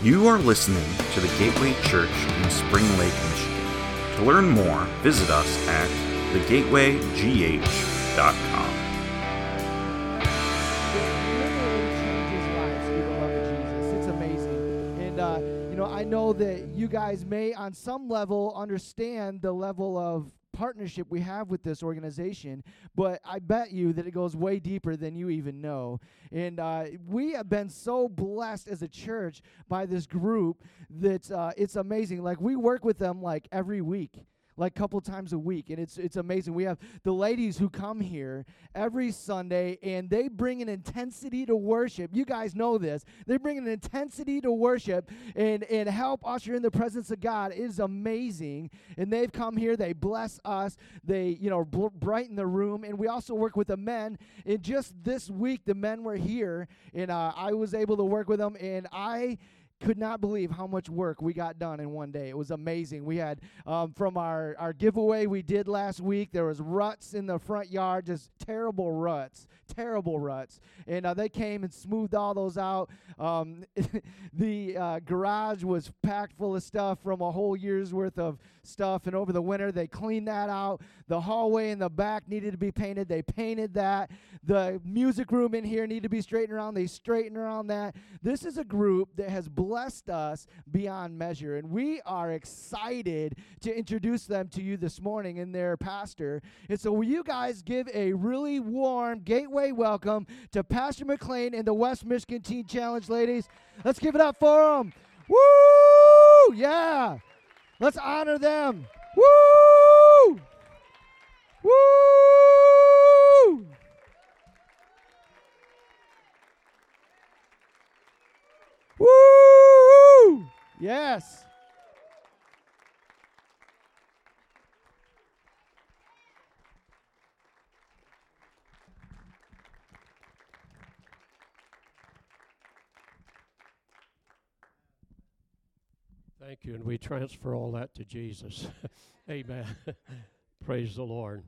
You are listening to the Gateway Church in Spring Lake, Michigan. To learn more, visit us at thegatewaygh.com. It's amazing. And, uh, you know, I know that you guys may, on some level, understand the level of partnership we have with this organization, but I bet you that it goes way deeper than you even know. And uh, we have been so blessed as a church by this group that uh, it's amazing. Like, we work with them like every week like couple times a week and it's it's amazing. We have the ladies who come here every sunday and they bring an intensity to worship. You guys know this. They bring an intensity to worship and and help usher in the presence of god it is amazing. And they've come here. They bless us. They you know bl- brighten the room. And we also work with the men. And just this week the men were here and uh, i was able to work with them. And i could not believe how much work we got done in one day. It was amazing. We had um, from our, our giveaway we did last week, there was ruts in the front yard, just terrible ruts, terrible ruts. And uh, they came and smoothed all those out. Um, the uh, garage was packed full of stuff from a whole year's worth of stuff. And over the winter, they cleaned that out. The hallway in the back needed to be painted. They painted that. The music room in here needed to be straightened around. They straightened around that. This is a group that has us beyond measure. And we are excited to introduce them to you this morning and their pastor. And so, will you guys give a really warm gateway welcome to Pastor McLean and the West Michigan Teen Challenge, ladies? Let's give it up for them. Woo! Yeah. Let's honor them. Woo! Woo! Woo! Yes. Thank you. And we transfer all that to Jesus. Amen. Praise the Lord.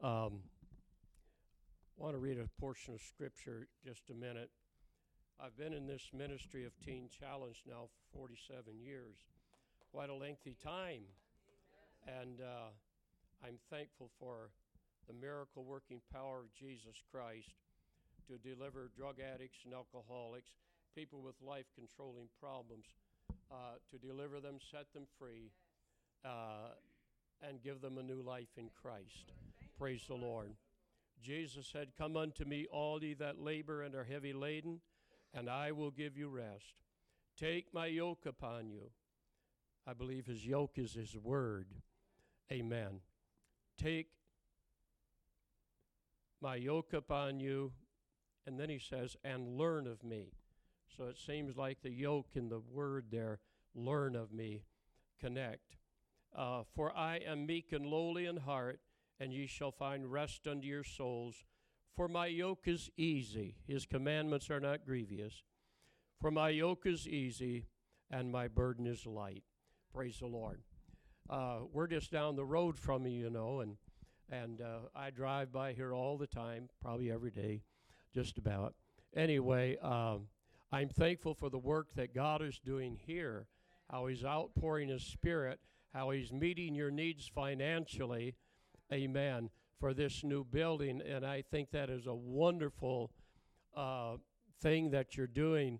Um, want to read a portion of Scripture just a minute. I've been in this ministry of Teen Challenge now for 47 years, quite a lengthy time. And uh, I'm thankful for the miracle working power of Jesus Christ to deliver drug addicts and alcoholics, people with life controlling problems uh, to deliver them, set them free, uh, and give them a new life in Christ. Praise the Lord. Jesus said, Come unto me, all ye that labor and are heavy laden, and I will give you rest. Take my yoke upon you. I believe his yoke is his word. Amen. Take my yoke upon you. And then he says, and learn of me. So it seems like the yoke in the word there, learn of me, connect. Uh, For I am meek and lowly in heart, and ye shall find rest unto your souls. For my yoke is easy, his commandments are not grievous. For my yoke is easy, and my burden is light. Praise the Lord. Uh, we're just down the road from you, you know, and and uh, I drive by here all the time, probably every day, just about. Anyway, um, I'm thankful for the work that God is doing here, how He's outpouring His Spirit, how He's meeting your needs financially. Amen. For this new building. And I think that is a wonderful uh, thing that you're doing,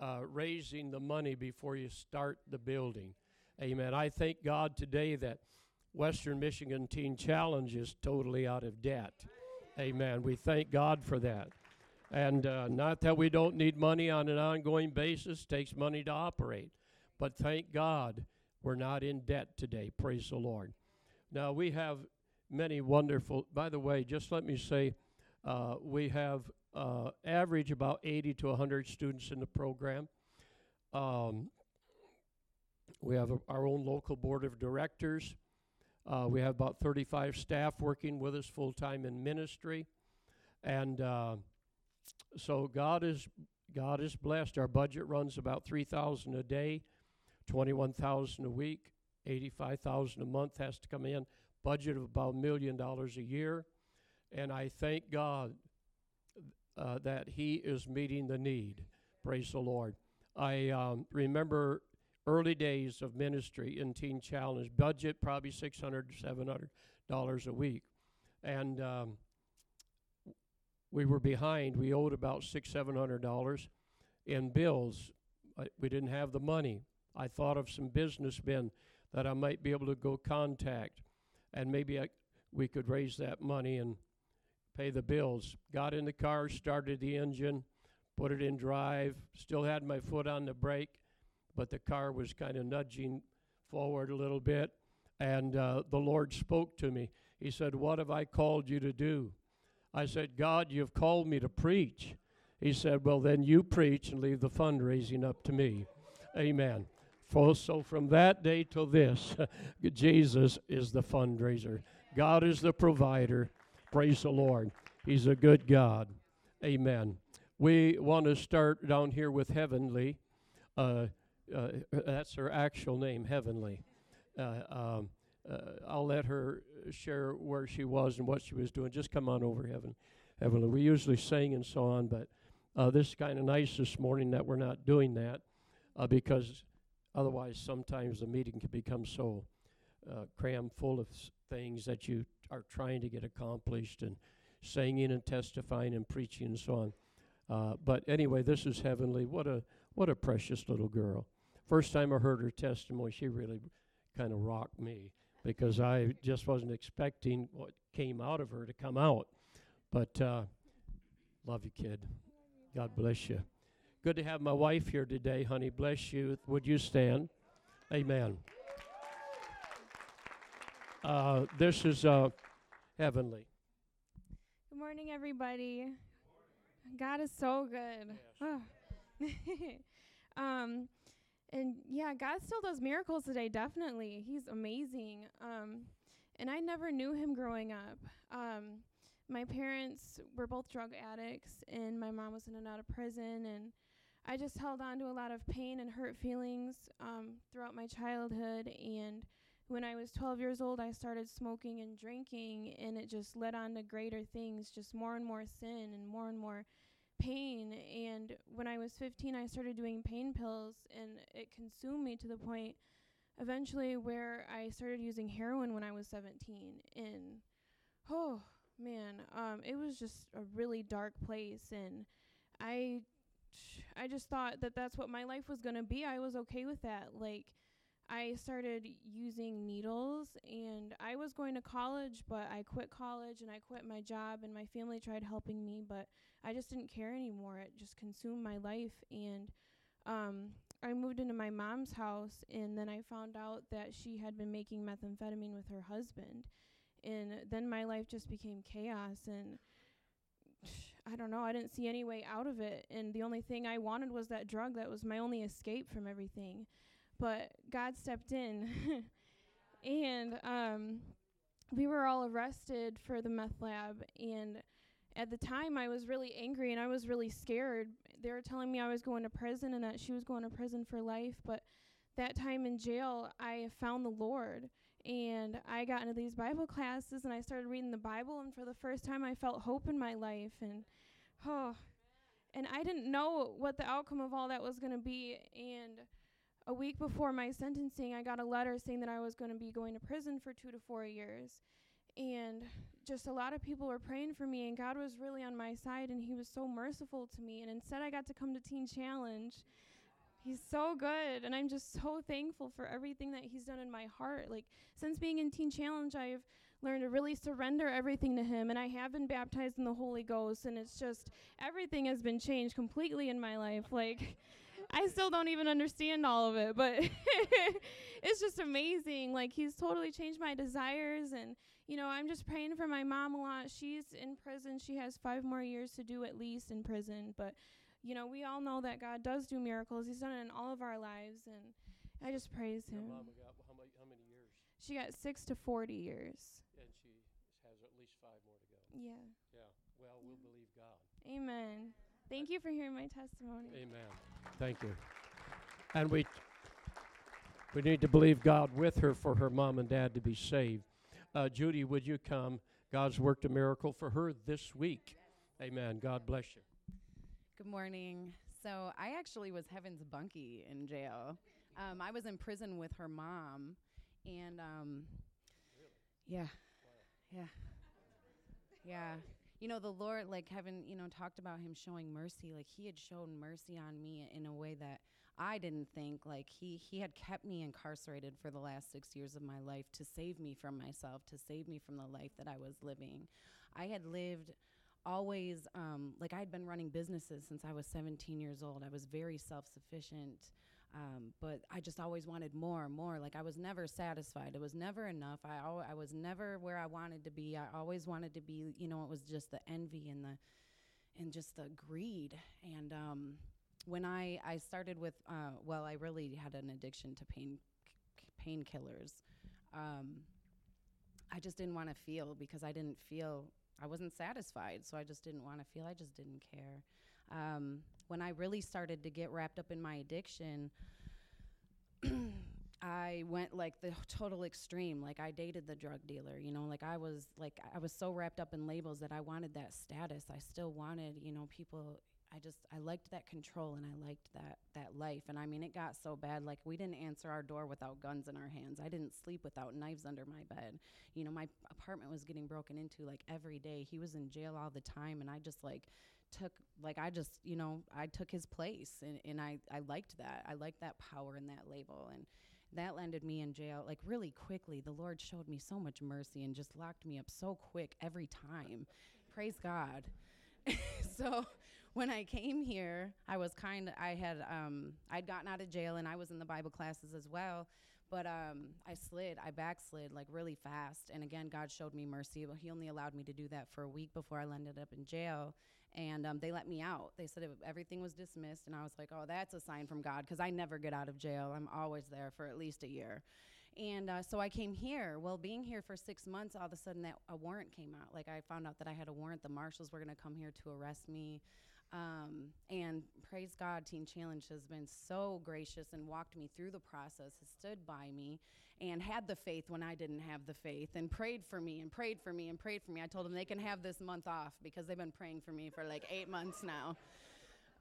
uh, raising the money before you start the building. Amen. I thank God today that Western Michigan Teen Challenge is totally out of debt. Amen. We thank God for that. And uh, not that we don't need money on an ongoing basis, takes money to operate. But thank God we're not in debt today. Praise the Lord. Now, we have many wonderful, by the way, just let me say, uh, we have uh, average about 80 to 100 students in the program. Um, we have a, our own local board of directors. Uh, we have about 35 staff working with us full time in ministry. And uh, so God is God is blessed. Our budget runs about three thousand a day, twenty-one thousand a week, eighty-five thousand a month has to come in. Budget of about a million dollars a year, and I thank God uh, that He is meeting the need. Praise the Lord. I um, remember early days of ministry in Teen Challenge. Budget probably six hundred, seven hundred dollars a week, and um, we were behind. We owed about six, seven hundred dollars in bills. I, we didn't have the money. I thought of some businessmen that I might be able to go contact, and maybe I, we could raise that money and pay the bills. Got in the car, started the engine, put it in drive. Still had my foot on the brake, but the car was kind of nudging forward a little bit. And uh, the Lord spoke to me. He said, What have I called you to do? I said, God, you've called me to preach. He said, Well, then you preach and leave the fundraising up to me. Amen. For, so from that day till this, Jesus is the fundraiser. God is the provider. Praise the Lord. He's a good God. Amen. We want to start down here with Heavenly. Uh, uh, that's her actual name, Heavenly. Uh, um, uh, I'll let her share where she was and what she was doing. Just come on over, Heaven, Heavenly. We usually sing and so on, but uh, this is kind of nice this morning that we're not doing that uh, because otherwise sometimes the meeting can become so uh, crammed full of s- things that you are trying to get accomplished and singing and testifying and preaching and so on. Uh, but anyway, this is heavenly. What a what a precious little girl. First time I heard her testimony, she really kind of rocked me because I just wasn't expecting what came out of her to come out. But uh, love you, kid. God bless you. Good to have my wife here today, honey. Bless you. Would you stand? Amen. Uh, this is uh, heavenly. Good morning, everybody. God is so good. Oh. um, and yeah, God still does miracles today. Definitely, He's amazing. Um, and I never knew Him growing up. Um, my parents were both drug addicts, and my mom was in and out of prison, and I just held on to a lot of pain and hurt feelings um, throughout my childhood. And when I was 12 years old, I started smoking and drinking, and it just led on to greater things, just more and more sin and more and more pain. And when I was 15, I started doing pain pills, and it consumed me to the point eventually where I started using heroin when I was 17. And oh man, um, it was just a really dark place, and I. I just thought that that's what my life was going to be. I was okay with that. Like, I started using needles and I was going to college, but I quit college and I quit my job and my family tried helping me, but I just didn't care anymore. It just consumed my life and um I moved into my mom's house and then I found out that she had been making methamphetamine with her husband. And then my life just became chaos and I don't know, I didn't see any way out of it and the only thing I wanted was that drug that was my only escape from everything but God stepped in. and um, we were all arrested for the meth lab. And at the time, I was really angry and I was really scared. They were telling me I was going to prison and that she was going to prison for life. But that time in jail, I found the Lord. And I got into these Bible classes and I started reading the Bible. And for the first time, I felt hope in my life. And, oh, and I didn't know what the outcome of all that was going to be. And a week before my sentencing, I got a letter saying that I was going to be going to prison for two to four years. And just a lot of people were praying for me, and God was really on my side, and He was so merciful to me. And instead, I got to come to Teen Challenge. He's so good, and I'm just so thankful for everything that He's done in my heart. Like, since being in Teen Challenge, I've learned to really surrender everything to Him, and I have been baptized in the Holy Ghost, and it's just everything has been changed completely in my life. Like, I still don't even understand all of it, but it's just amazing. Like he's totally changed my desires and you know, I'm just praying for my mom a lot. She's in prison. She has 5 more years to do at least in prison, but you know, we all know that God does do miracles. He's done it in all of our lives and I just praise Your him. mama got how many, how many years? She got 6 to 40 years. And she has at least five more to go. Yeah. Yeah. Well, we'll believe God. Amen. Thank you for hearing my testimony. Amen. Thank you. And we we need to believe God with her for her mom and dad to be saved. Uh, Judy, would you come? God's worked a miracle for her this week. Amen. God bless you. Good morning. So I actually was Heaven's bunkie in jail. Um, I was in prison with her mom, and um, yeah, yeah, yeah. You know, the Lord, like Heaven, you know, talked about him showing mercy. Like he had shown mercy on me in a way that I didn't think. Like he he had kept me incarcerated for the last six years of my life to save me from myself, to save me from the life that I was living. I had lived always um, like I'd been running businesses since I was 17 years old. I was very self sufficient, um, but I just always wanted more and more. Like I was never satisfied. It was never enough. I al- I was never where I wanted to be. I always wanted to be. You know, it was just the envy and the and just the greed. And um, when I I started with uh, well, I really had an addiction to pain painkillers. Um, I just didn't want to feel because I didn't feel I wasn't satisfied, so I just didn't want to feel. I just didn't care. Um, when I really started to get wrapped up in my addiction, I went like the total extreme. Like I dated the drug dealer, you know, like I was like I was so wrapped up in labels that I wanted that status. I still wanted, you know, people I just I liked that control and I liked that that life. And I mean it got so bad like we didn't answer our door without guns in our hands. I didn't sleep without knives under my bed. You know, my apartment was getting broken into like every day. He was in jail all the time and I just like took like I just, you know, I took his place and, and I, I liked that. I liked that power and that label and that landed me in jail like really quickly. The Lord showed me so much mercy and just locked me up so quick every time. Praise God. so when I came here, I was kind of, I had, um, I'd gotten out of jail and I was in the Bible classes as well. But um, I slid, I backslid like really fast. And again, God showed me mercy. But He only allowed me to do that for a week before I ended up in jail. And um, they let me out. They said everything was dismissed. And I was like, oh, that's a sign from God because I never get out of jail. I'm always there for at least a year. And uh, so I came here. Well, being here for six months, all of a sudden that a warrant came out. Like I found out that I had a warrant. The marshals were going to come here to arrest me. Um, and praise God, Teen Challenge has been so gracious and walked me through the process, has stood by me, and had the faith when I didn't have the faith, and prayed for me, and prayed for me, and prayed for me. I told them they can have this month off because they've been praying for me for like eight months now.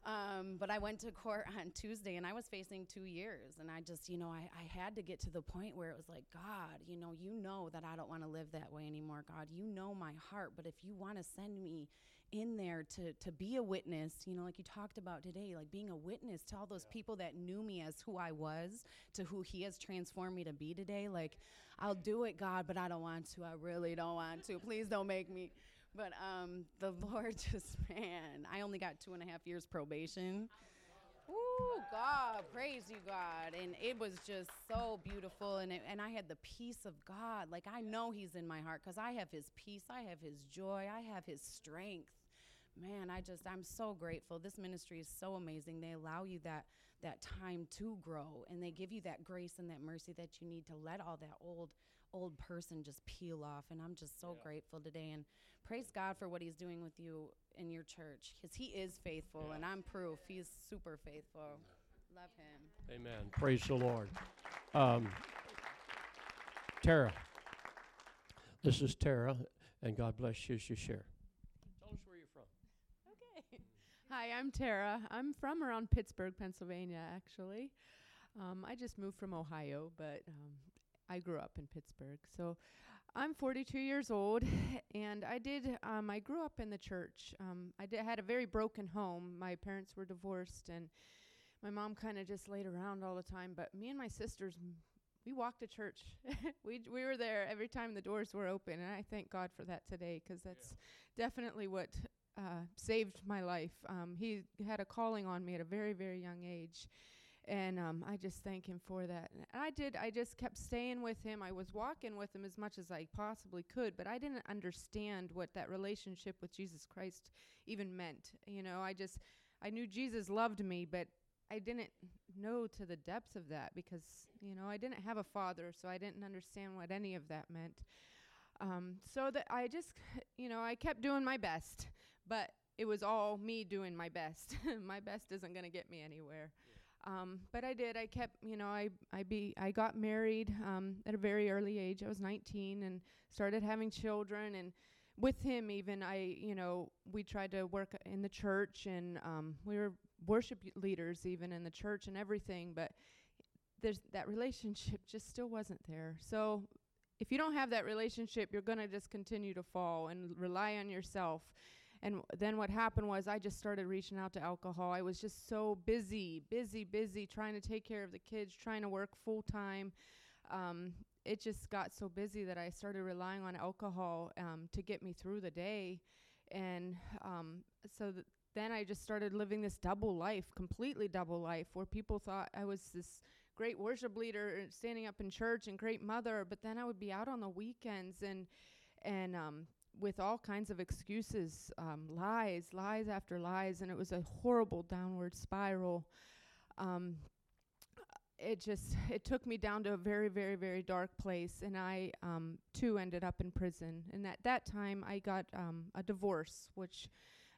Um, but I went to court on Tuesday and I was facing two years. And I just, you know, I, I had to get to the point where it was like, God, you know, you know that I don't want to live that way anymore. God, you know my heart. But if you want to send me in there to to be a witness you know like you talked about today like being a witness to all those yeah. people that knew me as who I was to who he has transformed me to be today. Like I'll do it God but I don't want to. I really don't want to. Please don't make me. But um the Lord just man I only got two and a half years probation. Oh God, praise you, God. And it was just so beautiful. And, it, and I had the peace of God. Like, I know He's in my heart because I have His peace, I have His joy, I have His strength man, I just I'm so grateful. This ministry is so amazing. They allow you that that time to grow and they give you that grace and that mercy that you need to let all that old old person just peel off and I'm just so yeah. grateful today and praise God for what he's doing with you in your church cuz he is faithful yeah. and I'm proof he's super faithful. Love him. Amen. Praise the Lord. Um, Tara. This is Tara and God bless you as you share. Hi, I'm Tara. I'm from around Pittsburgh, Pennsylvania, actually. Um, I just moved from Ohio, but um, I grew up in Pittsburgh. So I'm 42 years old, and I did. Um, I grew up in the church. Um, I did, had a very broken home. My parents were divorced, and my mom kind of just laid around all the time. But me and my sisters, we walked to church. we d- we were there every time the doors were open, and I thank God for that today because that's yeah. definitely what uh, saved my life. Um, he had a calling on me at a very, very young age. And um, I just thank him for that. And I did, I just kept staying with him. I was walking with him as much as I possibly could, but I didn't understand what that relationship with Jesus Christ even meant. You know, I just, I knew Jesus loved me, but I didn't know to the depths of that because, you know, I didn't have a father, so I didn't understand what any of that meant. Um, so that I just, you know, I kept doing my best but it was all me doing my best. my best isn't going to get me anywhere. Um, but I did. I kept, you know, I I be I got married um, at a very early age. I was 19 and started having children. And with him, even I, you know, we tried to work in the church, and um, we were worship leaders even in the church and everything, but there's that relationship just still wasn't there. So if you don't have that relationship, you're going to just continue to fall and rely on yourself. And then what happened was I just started reaching out to alcohol. I was just so busy, busy, busy trying to take care of the kids, trying to work full time. Um, it just got so busy that I started relying on alcohol um, to get me through the day. And um, so th- then I just started living this double life, completely double life, where people thought I was this great worship leader uh, standing up in church and great mother, but then I would be out on the weekends and and um, with all kinds of excuses, um, lies, lies after lies, and it was a horrible downward spiral. Um, it just it took me down to a very very very dark place and i um too ended up in prison. And at that time i got um a divorce which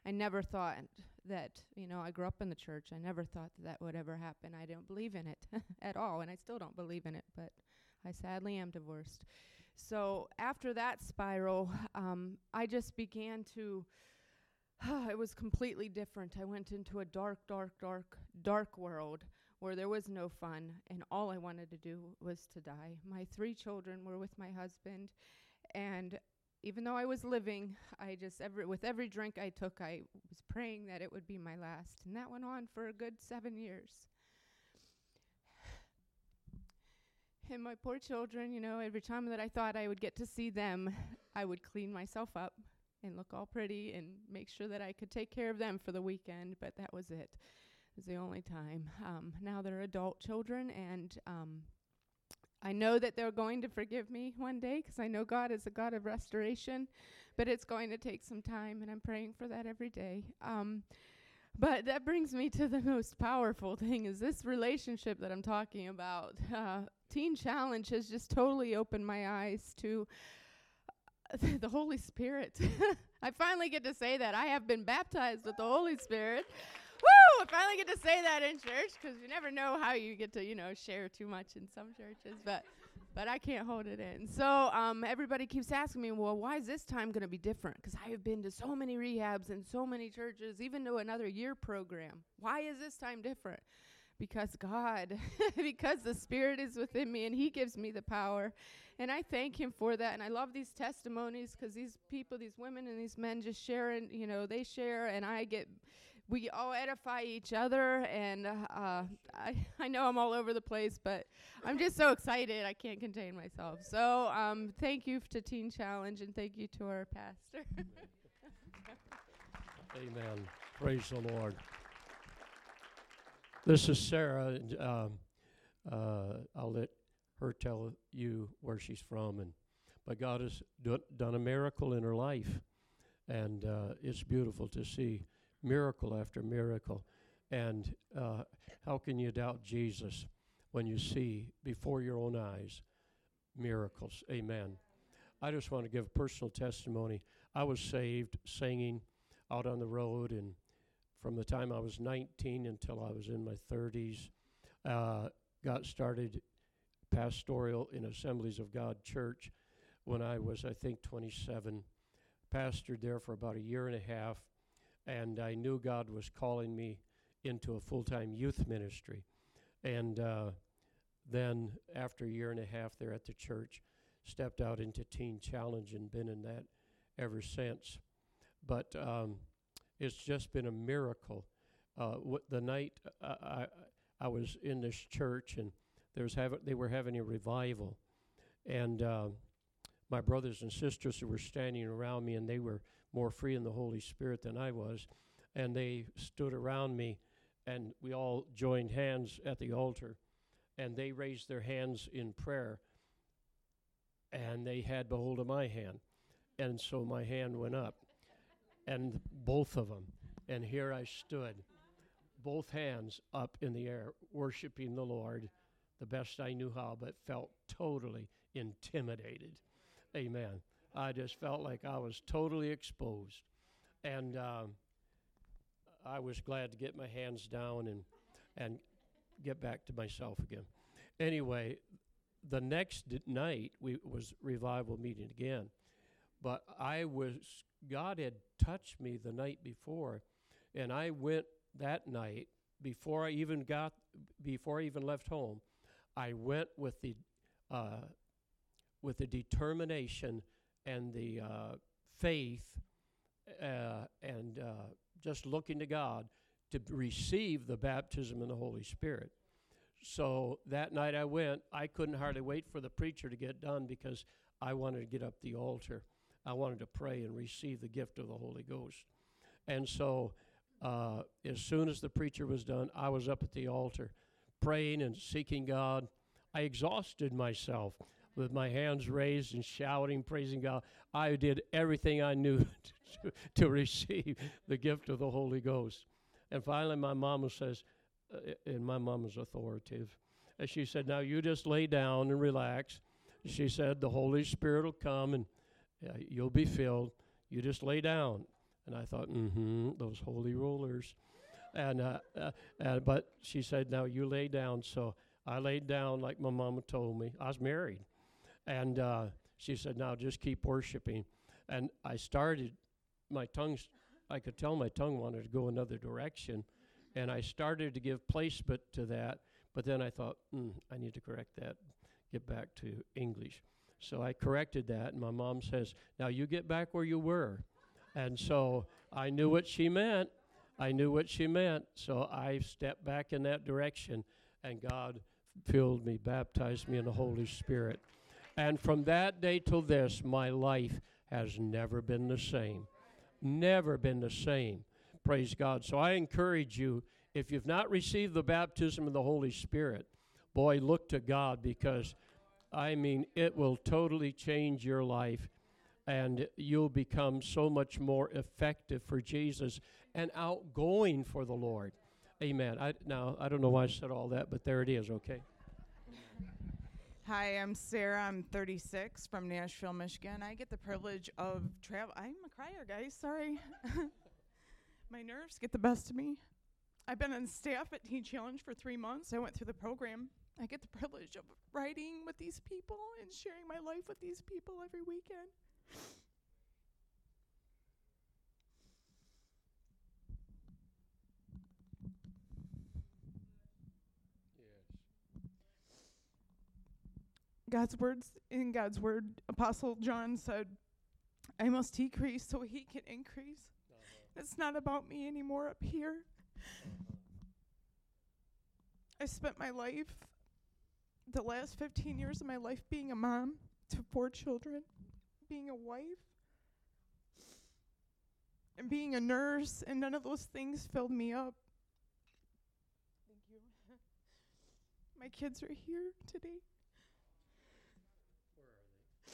i never thought that you know i grew up in the church. I never thought that, that would ever happen. I don't believe in it at all and i still don't believe in it but i sadly am divorced so after that spiral um i just began to it was completely different i went into a dark dark dark dark world where there was no fun and all I wanted to do was to die. My three children were with my husband and even though I was living, I just every with every drink I took I was praying that it would be my last and that went on for a good 7 years. And my poor children, you know, every time that I thought I would get to see them, I would clean myself up and look all pretty and make sure that I could take care of them for the weekend, but that was it It was the only time. Um, now they're adult children, and um, I know that they're going to forgive me one day because I know God is a God of restoration, but it's going to take some time, and I'm praying for that every day. Um, but that brings me to the most powerful thing is this relationship that I'm talking about. Uh, Teen Challenge has just totally opened my eyes to the Holy Spirit. I finally get to say that I have been baptized with the Holy Spirit. Woo! I finally get to say that in church because you never know how you get to, you know, share too much in some churches, but but I can't hold it in. So um, everybody keeps asking me, well, why is this time going to be different? Because I have been to so many rehabs and so many churches, even to another year program. Why is this time different? Because God, because the Spirit is within me and He gives me the power. And I thank Him for that. And I love these testimonies because these people, these women and these men just sharing, you know, they share and I get we all edify each other and uh, I, I know i'm all over the place but i'm just so excited i can't contain myself so um, thank you to teen challenge and thank you to our pastor Amen. Praise the Lord. This is Sarah. And, um, uh, I'll let her tell you where she's from, and but God has do- done a miracle in her life, and uh, it's beautiful to see miracle after miracle. And uh, how can you doubt Jesus when you see before your own eyes miracles? Amen. I just want to give personal testimony. I was saved singing out on the road, and from the time I was 19 until I was in my 30s, uh, got started pastoral in Assemblies of God Church when I was, I think, 27. Pastored there for about a year and a half, and I knew God was calling me into a full time youth ministry. And uh, then, after a year and a half there at the church, stepped out into Teen Challenge and been in that ever since. But um, it's just been a miracle. Uh, wh- the night uh, I, I was in this church and there was hav- they were having a revival, and uh, my brothers and sisters who were standing around me, and they were more free in the Holy Spirit than I was, and they stood around me, and we all joined hands at the altar, and they raised their hands in prayer, and they had behold of my hand, and so my hand went up, and both of them, and here I stood, both hands up in the air, worshiping the Lord the best I knew how, but felt totally intimidated. Amen. I just felt like I was totally exposed. And um, I was glad to get my hands down and, and get back to myself again. Anyway, the next night we was revival meeting again. But I was God had touched me the night before and I went that night, before I even got, before I even left home, I went with the, uh, with the determination and the uh, faith uh, and uh, just looking to God to receive the baptism in the Holy Spirit. So that night I went, I couldn't hardly wait for the preacher to get done because I wanted to get up the altar. I wanted to pray and receive the gift of the Holy Ghost. And so uh, as soon as the preacher was done, I was up at the altar praying and seeking God. I exhausted myself with my hands raised and shouting, praising God. I did everything I knew to, to receive the gift of the Holy Ghost. And finally, my mama says, uh, and my mama's authoritative, and she said, Now you just lay down and relax. She said, The Holy Spirit will come and uh, you'll be filled. You just lay down. And I thought, mm hmm, those holy rollers. And, uh, uh, uh, but she said, Now you lay down. So I laid down like my mama told me. I was married. And uh, she said, Now just keep worshiping. And I started, my tongue, I could tell my tongue wanted to go another direction. And I started to give placement to that. But then I thought, mm, I need to correct that, get back to English. So I corrected that. And my mom says, Now you get back where you were. And so I knew what she meant. I knew what she meant. So I stepped back in that direction. And God filled me, baptized me in the Holy Spirit. And from that day till this, my life has never been the same. Never been the same. Praise God. So I encourage you, if you've not received the baptism of the Holy Spirit, boy, look to God because, I mean, it will totally change your life and you'll become so much more effective for Jesus and outgoing for the Lord. Amen. I, now, I don't know why I said all that, but there it is, okay? Hi, I'm Sarah. I'm 36 from Nashville, Michigan. I get the privilege of travel. I'm a crier, guys. Sorry. My nerves get the best of me. I've been on staff at Teen Challenge for three months. I went through the program. I get the privilege of writing with these people and sharing my life with these people every weekend. Yes. God's words in God's word, Apostle John said, I must decrease so he can increase. Uh-huh. It's not about me anymore up here. Uh-huh. I spent my life, the last 15 years of my life, being a mom to four children, being a wife, and being a nurse, and none of those things filled me up. Thank you. my kids are here today. Where are they?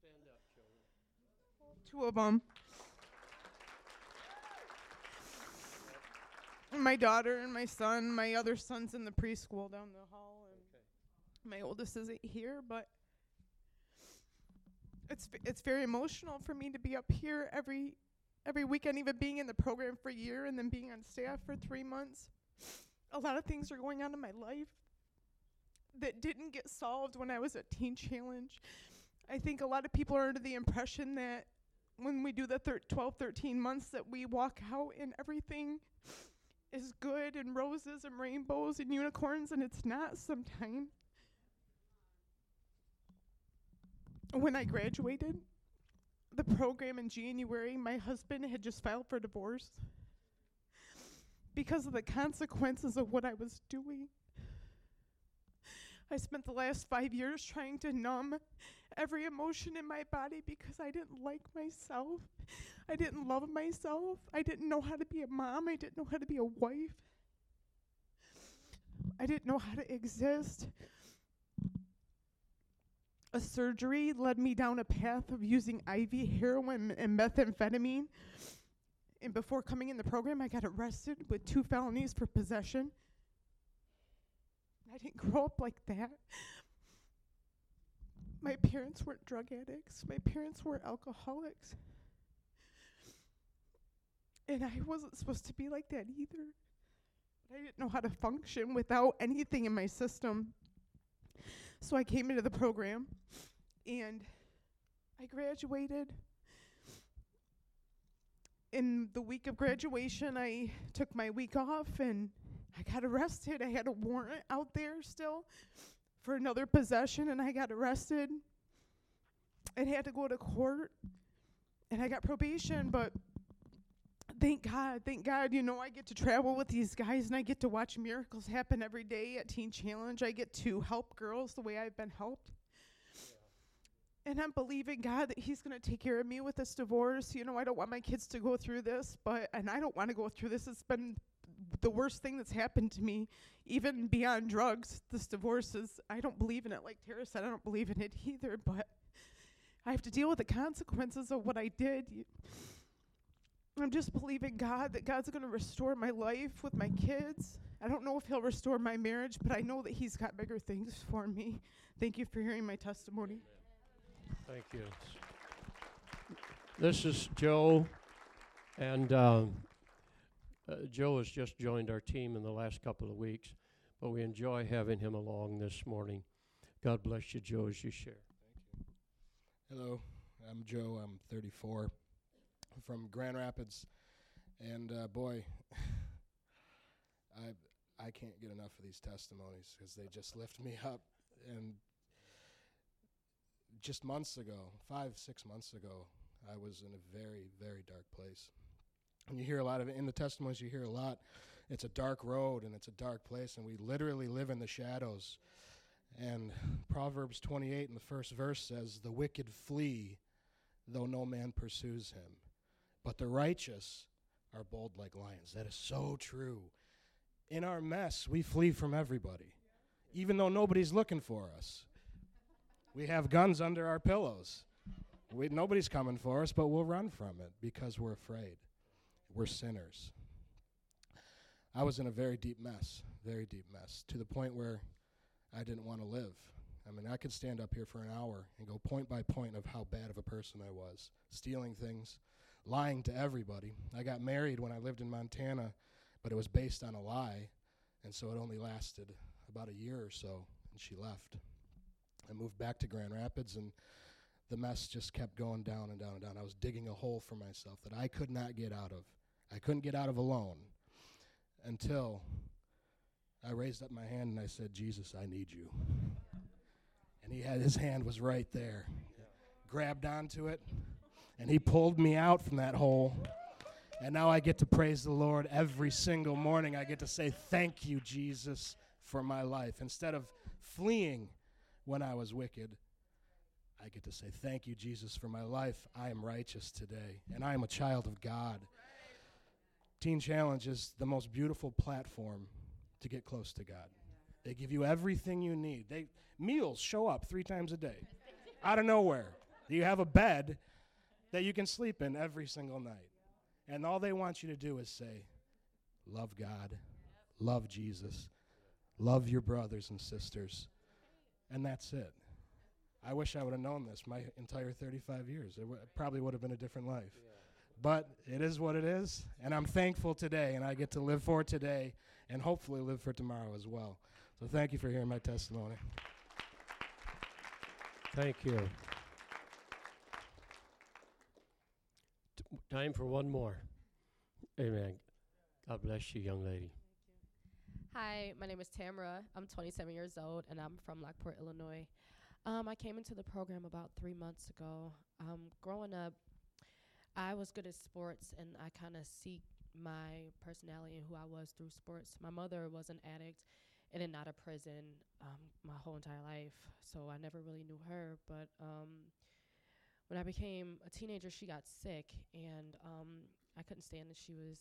Stand up, children. Two of them. My daughter and my son. My other son's in the preschool down the hall, and my oldest isn't here. But it's it's very emotional for me to be up here every every weekend, even being in the program for a year and then being on staff for three months. A lot of things are going on in my life that didn't get solved when I was at Teen Challenge. I think a lot of people are under the impression that when we do the thir- 12, 13 months that we walk out and everything is good and roses and rainbows and unicorns, and it's not sometimes. When I graduated the program in January, my husband had just filed for divorce because of the consequences of what I was doing. I spent the last five years trying to numb every emotion in my body because I didn't like myself. I didn't love myself. I didn't know how to be a mom. I didn't know how to be a wife. I didn't know how to exist. A surgery led me down a path of using IV heroin and methamphetamine. And before coming in the program, I got arrested with two felonies for possession. I didn't grow up like that. My parents weren't drug addicts. My parents were alcoholics. And I wasn't supposed to be like that either. I didn't know how to function without anything in my system. So I came into the program and I graduated. in the week of graduation, I took my week off and I got arrested. I had a warrant out there still for another possession, and I got arrested and had to go to court. And I got probation, but thank God, thank God, you know, I get to travel with these guys and I get to watch miracles happen every day at Teen Challenge. I get to help girls the way I've been helped. And I'm believing God that He's going to take care of me with this divorce. You know, I don't want my kids to go through this, but, and I don't want to go through this. It's been the worst thing that's happened to me, even beyond drugs. This divorce is, I don't believe in it. Like Tara said, I don't believe in it either, but I have to deal with the consequences of what I did. I'm just believing God that God's going to restore my life with my kids. I don't know if He'll restore my marriage, but I know that He's got bigger things for me. Thank you for hearing my testimony. Thank you. This is Joe, and um, uh, Joe has just joined our team in the last couple of weeks, but we enjoy having him along this morning. God bless you, Joe, as you share. Hello, I'm Joe. I'm 34. From Grand Rapids, and uh, boy, I I can't get enough of these testimonies because they just lift me up. And just months ago, five six months ago, I was in a very very dark place. And you hear a lot of it in the testimonies. You hear a lot. It's a dark road and it's a dark place, and we literally live in the shadows. And Proverbs 28 in the first verse says, The wicked flee, though no man pursues him. But the righteous are bold like lions. That is so true. In our mess, we flee from everybody, even though nobody's looking for us. We have guns under our pillows. We, nobody's coming for us, but we'll run from it because we're afraid. We're sinners. I was in a very deep mess, very deep mess, to the point where I didn't want to live. I mean, I could stand up here for an hour and go point by point of how bad of a person I was, stealing things, lying to everybody. I got married when I lived in Montana, but it was based on a lie, and so it only lasted about a year or so, and she left. I moved back to Grand Rapids, and the mess just kept going down and down and down. I was digging a hole for myself that I could not get out of. I couldn't get out of alone until I raised up my hand and I said, Jesus, I need you. And he had his hand was right there. Grabbed onto it, and he pulled me out from that hole. And now I get to praise the Lord every single morning. I get to say, Thank you, Jesus, for my life. Instead of fleeing when I was wicked, I get to say, Thank you, Jesus, for my life. I am righteous today, and I am a child of God. Teen Challenge is the most beautiful platform to get close to God. They give you everything you need. They meals show up three times a day, out of nowhere. You have a bed that you can sleep in every single night, and all they want you to do is say, "Love God, love Jesus, love your brothers and sisters," and that's it. I wish I would have known this my entire 35 years. It, w- probably would have been a different life. But it is what it is, and I'm thankful today, and I get to live for today and hopefully live for tomorrow as well. So thank you for hearing my testimony. Thank you. Time for one more. Amen. God bless you, young lady. Hi, my name is Tamara. I'm 27 years old and I'm from Lockport, Illinois. Um, I came into the program about three months ago. Um, growing up, I was good at sports and I kind of seek my personality and who I was through sports. My mother was an addict and in out of prison um, my whole entire life, so I never really knew her. But um, when I became a teenager, she got sick and um, I couldn't stand that she was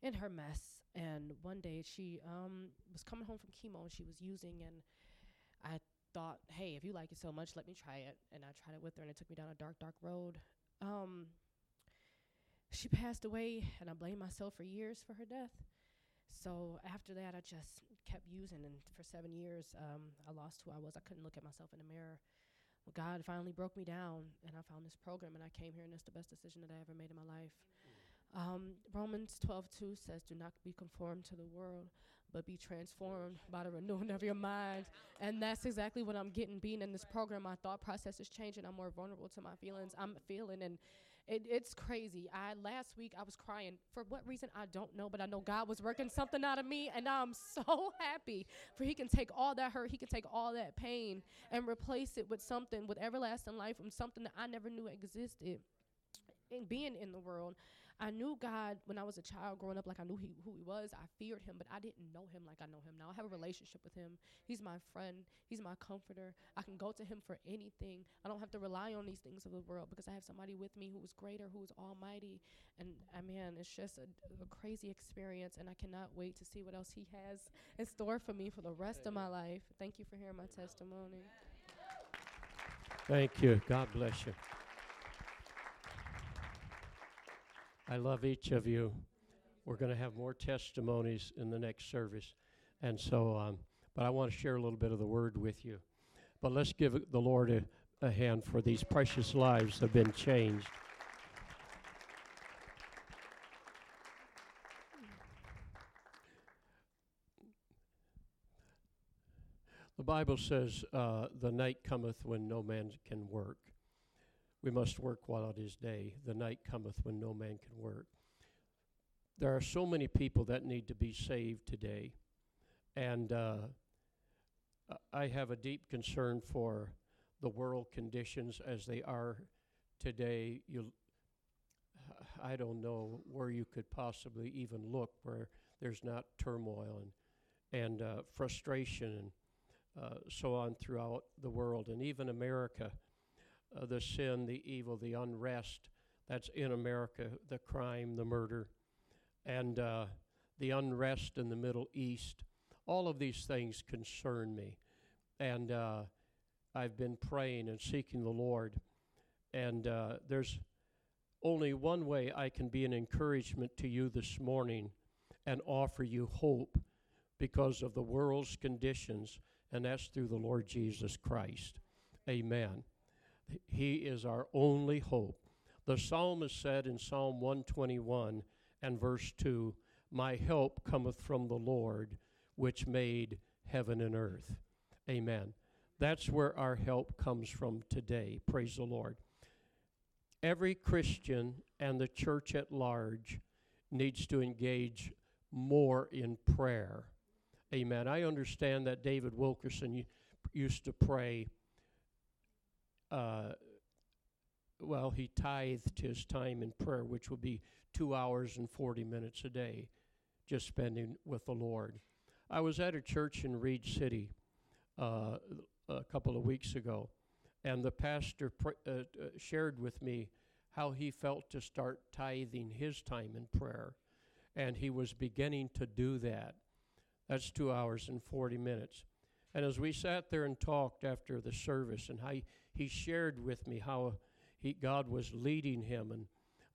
in her mess. And one day she um, was coming home from chemo and she was using, and I thought, hey, if you like it so much, let me try it. And I tried it with her, and it took me down a dark, dark road. Um, she passed away, and I blame myself for years for her death. So after that, I just kept using, and for seven years, um, I lost who I was. I couldn't look at myself in the mirror. God finally broke me down, and I found this program, and I came here, and it's the best decision that I ever made in my life. Um, Romans 12:2 says, "Do not be conformed to the world, but be transformed by the renewing of your mind." And that's exactly what I'm getting. Being in this program, my thought process is changing. I'm more vulnerable to my feelings. I'm feeling and It, it's crazy. I last week I was crying for what reason I don't know, but I know God was working something out of me, and I'm so happy for He can take all that hurt, He can take all that pain, and replace it with something with everlasting life, and something that I never knew existed. And being in the world, I knew God when I was a child growing up, like I knew he, who He was. I feared Him, but I didn't know Him like I know Him now. I have a relationship with Him. He's my friend, He's my comforter. I can go to Him for anything. I don't have to rely on these things of the world because I have somebody with me who is greater, who is almighty. And I mean, it's just a, a crazy experience, and I cannot wait to see what else He has in store for me for the rest of my life. Thank you for hearing my testimony. Thank you. God bless you. I love each of you. We're going to have more testimonies in the next service. And so, um, but I want to share a little bit of the word with you. But let's give the Lord a, a hand for these precious lives that have been changed. The Bible says, uh, The night cometh when no man can work. We must work while it is day. The night cometh when no man can work. There are so many people that need to be saved today. And uh, I have a deep concern for the world conditions as they are today. You, I don't know where you could possibly even look where there's not turmoil and, and uh, frustration and uh, so on throughout the world, and even America uh, the sin, the evil, the unrest that's in America, the crime, the murder, and uh, the unrest in the Middle East. All of these things concern me. And uh, I've been praying and seeking the Lord. And uh, there's only one way I can be an encouragement to you this morning and offer you hope because of the world's conditions, and that's through the Lord Jesus Christ. Amen. He is our only hope. The psalmist said in Psalm 121 and verse 2 My help cometh from the Lord, which made heaven and earth. Amen. That's where our help comes from today. Praise the Lord. Every Christian and the church at large needs to engage more in prayer. Amen. I understand that David Wilkerson used to pray uh, well, he tithed his time in prayer, which would be two hours and 40 minutes a day, just spending with the Lord. I was at a church in Reed City uh, a couple of weeks ago, and the pastor pr- uh, uh, shared with me how he felt to start tithing his time in prayer, and he was beginning to do that. That's two hours and 40 minutes. And as we sat there and talked after the service, and how he, he shared with me how he, God was leading him and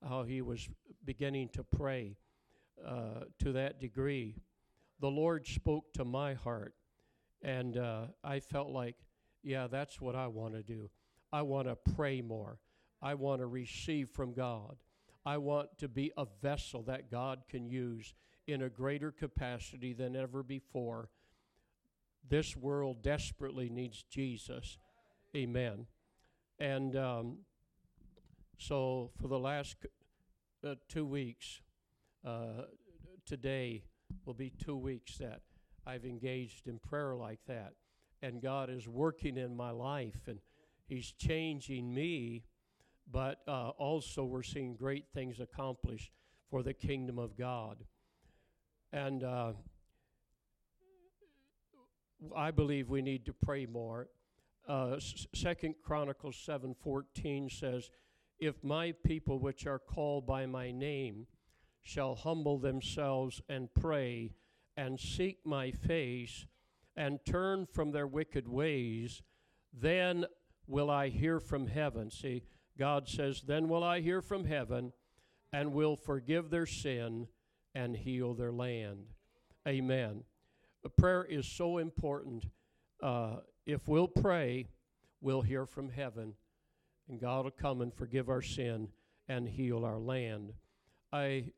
how he was beginning to pray uh, to that degree. The Lord spoke to my heart, and uh, I felt like, yeah, that's what I want to do. I want to pray more. I want to receive from God. I want to be a vessel that God can use in a greater capacity than ever before. This world desperately needs Jesus. Amen. And um, so for the last uh, two weeks, uh, today will be two weeks that I've engaged in prayer like that. And God is working in my life and He's changing me, but uh, also we're seeing great things accomplished for the kingdom of God. And uh, I believe we need to pray more uh, Second Chronicles seven fourteen says, "If my people, which are called by my name, shall humble themselves and pray and seek my face and turn from their wicked ways, then will I hear from heaven." See, God says, "Then will I hear from heaven, and will forgive their sin and heal their land." Amen. prayer is so important. Uh, if we'll pray, we'll hear from heaven, and God will come and forgive our sin and heal our land. I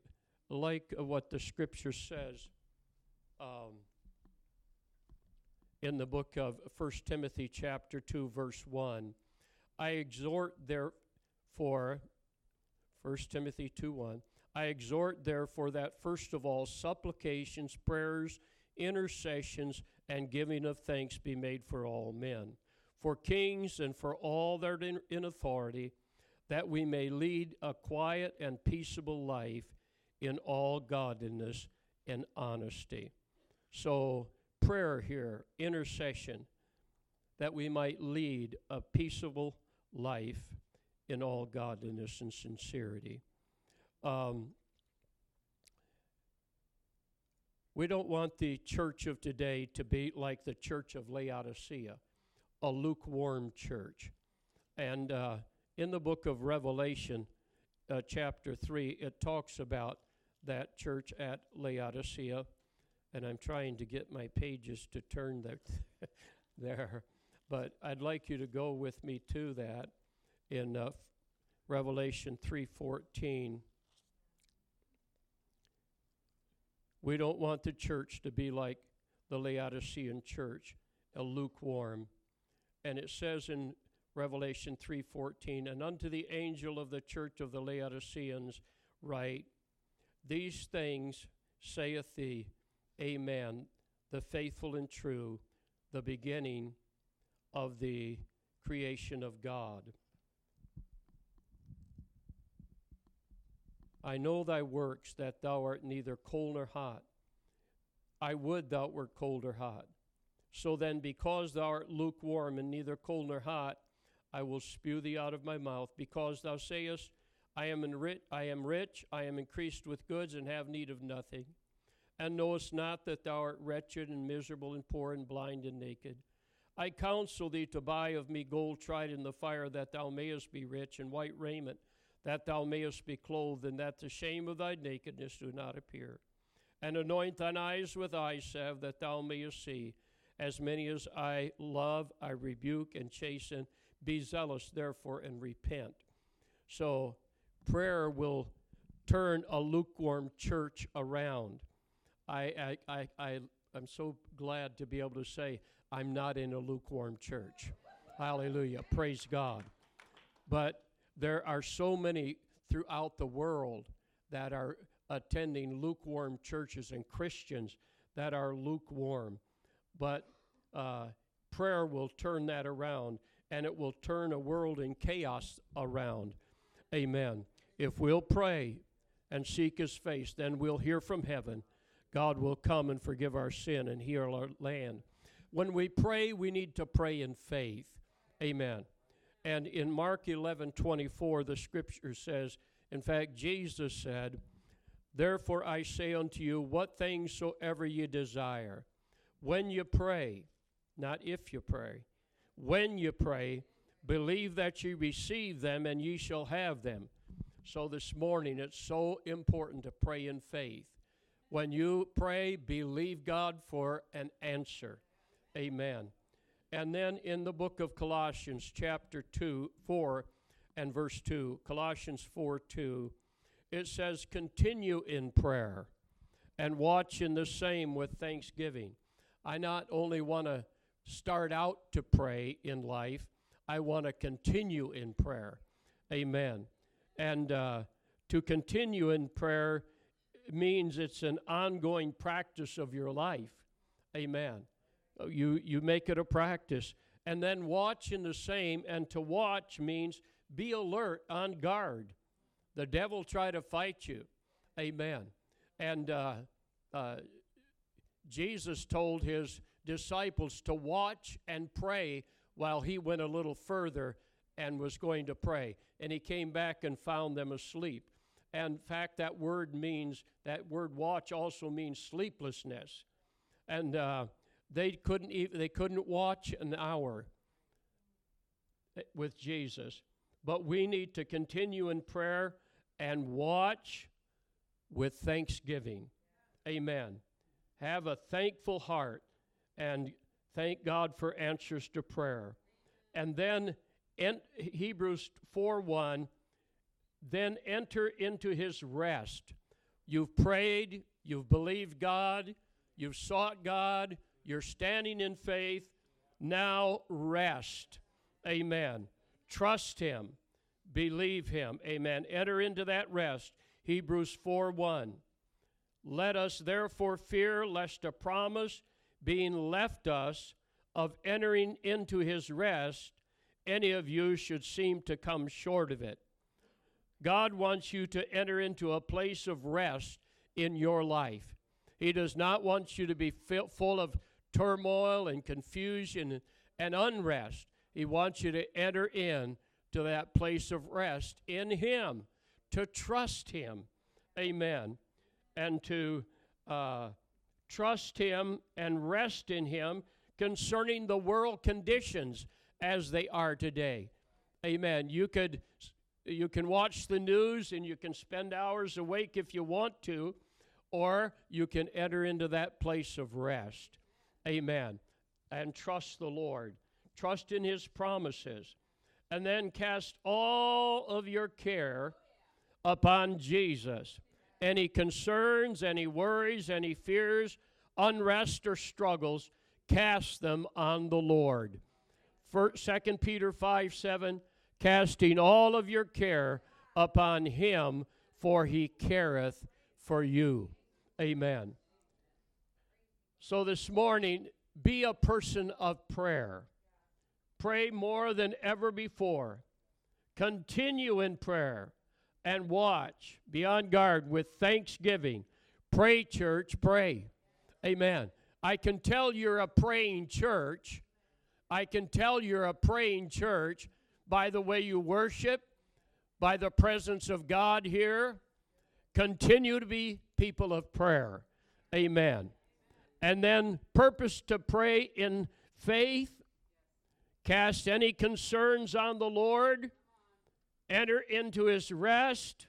like what the scripture says um, in the book of 1 Timothy, chapter 2, verse 1. I exhort, therefore, 1 Timothy 2 1. I exhort, therefore, that first of all, supplications, prayers, intercessions, and giving of thanks be made for all men, for kings and for all that are in, authority, that we may lead a quiet and peaceable life in all godliness and honesty. So, prayer here, intercession, that we might lead a peaceable life in all godliness and sincerity. Um, we don't want the church of today to be like the church of Laodicea, a lukewarm church. And uh, in the book of Revelation, uh, chapter 3, it talks about that church at Laodicea. And I'm trying to get my pages to turn there, there. But I'd like you to go with me to that in uh, Revelation 3:14. We don't want the church to be like the Laodicean church, a lukewarm. And it says in Revelation 3:14, and unto the angel of the church of the Laodiceans write, These things saith the Amen, the faithful and true, the beginning of the creation of God. I know thy works, that thou art neither cold nor hot. I would thou wert cold or hot. So then, because thou art lukewarm and neither cold nor hot, I will spew thee out of my mouth. Because thou sayest, I am, ri- I am rich, I am increased with goods, and have need of nothing, and knowest not that thou art wretched and miserable and poor and blind and naked. I counsel thee to buy of me gold tried in the fire, that thou mayest be rich, and white raiment that thou mayest be clothed, and that the shame of thy nakedness do not appear. And anoint thine eyes with eye salve, that thou mayest see. As many as I love, I rebuke and chasten. Be zealous, therefore, and repent. So, prayer will turn a lukewarm church around. I, I, I, I, I'm so glad to be able to say I'm not in a lukewarm church. Hallelujah. Praise God. But there are so many throughout the world that are attending lukewarm churches and Christians that are lukewarm. But uh, prayer will turn that around and it will turn a world in chaos around. Amen. If we'll pray and seek his face, then we'll hear from heaven. God will come and forgive our sin and heal our land. When we pray, we need to pray in faith. Amen. And in Mark 11 24, the scripture says, in fact, Jesus said, Therefore I say unto you, what things soever ye desire, when you pray, not if you pray, when you pray, believe that ye receive them and ye shall have them. So this morning, it's so important to pray in faith. When you pray, believe God for an answer. Amen. And then in the book of Colossians, chapter 2, 4, and verse 2, Colossians 4 2, it says, Continue in prayer and watch in the same with thanksgiving. I not only want to start out to pray in life, I want to continue in prayer. Amen. And uh, to continue in prayer means it's an ongoing practice of your life. Amen. Uh, you, you make it a practice. And then watch in the same, and to watch means be alert, on guard. The devil try to fight you. Amen. And uh, uh, Jesus told his disciples to watch and pray while he went a little further and was going to pray. And he came back and found them asleep. And in fact, that word means, that word watch also means sleeplessness. And uh, they couldn't even, they couldn't watch an hour eh, with Jesus. But we need to continue in prayer and watch with thanksgiving. Amen. Have a thankful heart and thank God for answers to prayer. And then in Hebrews 4 1, then enter into his rest. You've prayed, you've believed God, you've sought God, you're standing in faith. Now rest. Amen. Trust Him. Believe him. Amen. Enter into that rest. Hebrews 4 1. Let us therefore fear lest a promise being left us of entering into his rest, any of you should seem to come short of it. God wants you to enter into a place of rest in your life. He does not want you to be full of turmoil and confusion and unrest. He wants you to enter in to that place of rest in Him, to trust Him. Amen. And to uh, trust Him and rest in Him concerning the world conditions as they are today. Amen. You could you can watch the news and you can spend hours awake if you want to, or you can enter into that place of rest. Amen. And trust the Lord. Trust in his promises. And then cast all of your care upon Jesus. Any concerns, any worries, any fears, unrest, or struggles, cast them on the Lord. First, 2 Peter 5 7, casting all of your care upon him, for he careth for you. Amen. So this morning, be a person of prayer. Pray more than ever before. Continue in prayer and watch. Be on guard with thanksgiving. Pray, church, pray. Amen. I can tell you're a praying church. I can tell you're a praying church by the way you worship, by the presence of God here. Continue to be people of prayer. Amen. And then purpose to pray in faith. Cast any concerns on the Lord. Enter into his rest.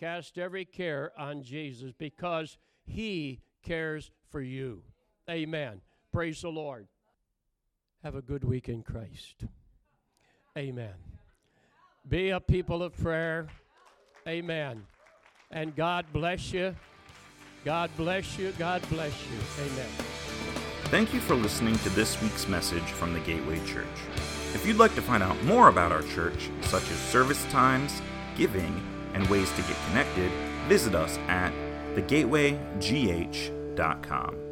Cast every care on Jesus because he cares for you. Amen. Praise the Lord. Have a good week in Christ. Amen. Be a people of prayer. Amen. And God bless you. God bless you. God bless you. Amen. Thank you for listening to this week's message from the Gateway Church. If you'd like to find out more about our church, such as service times, giving, and ways to get connected, visit us at thegatewaygh.com.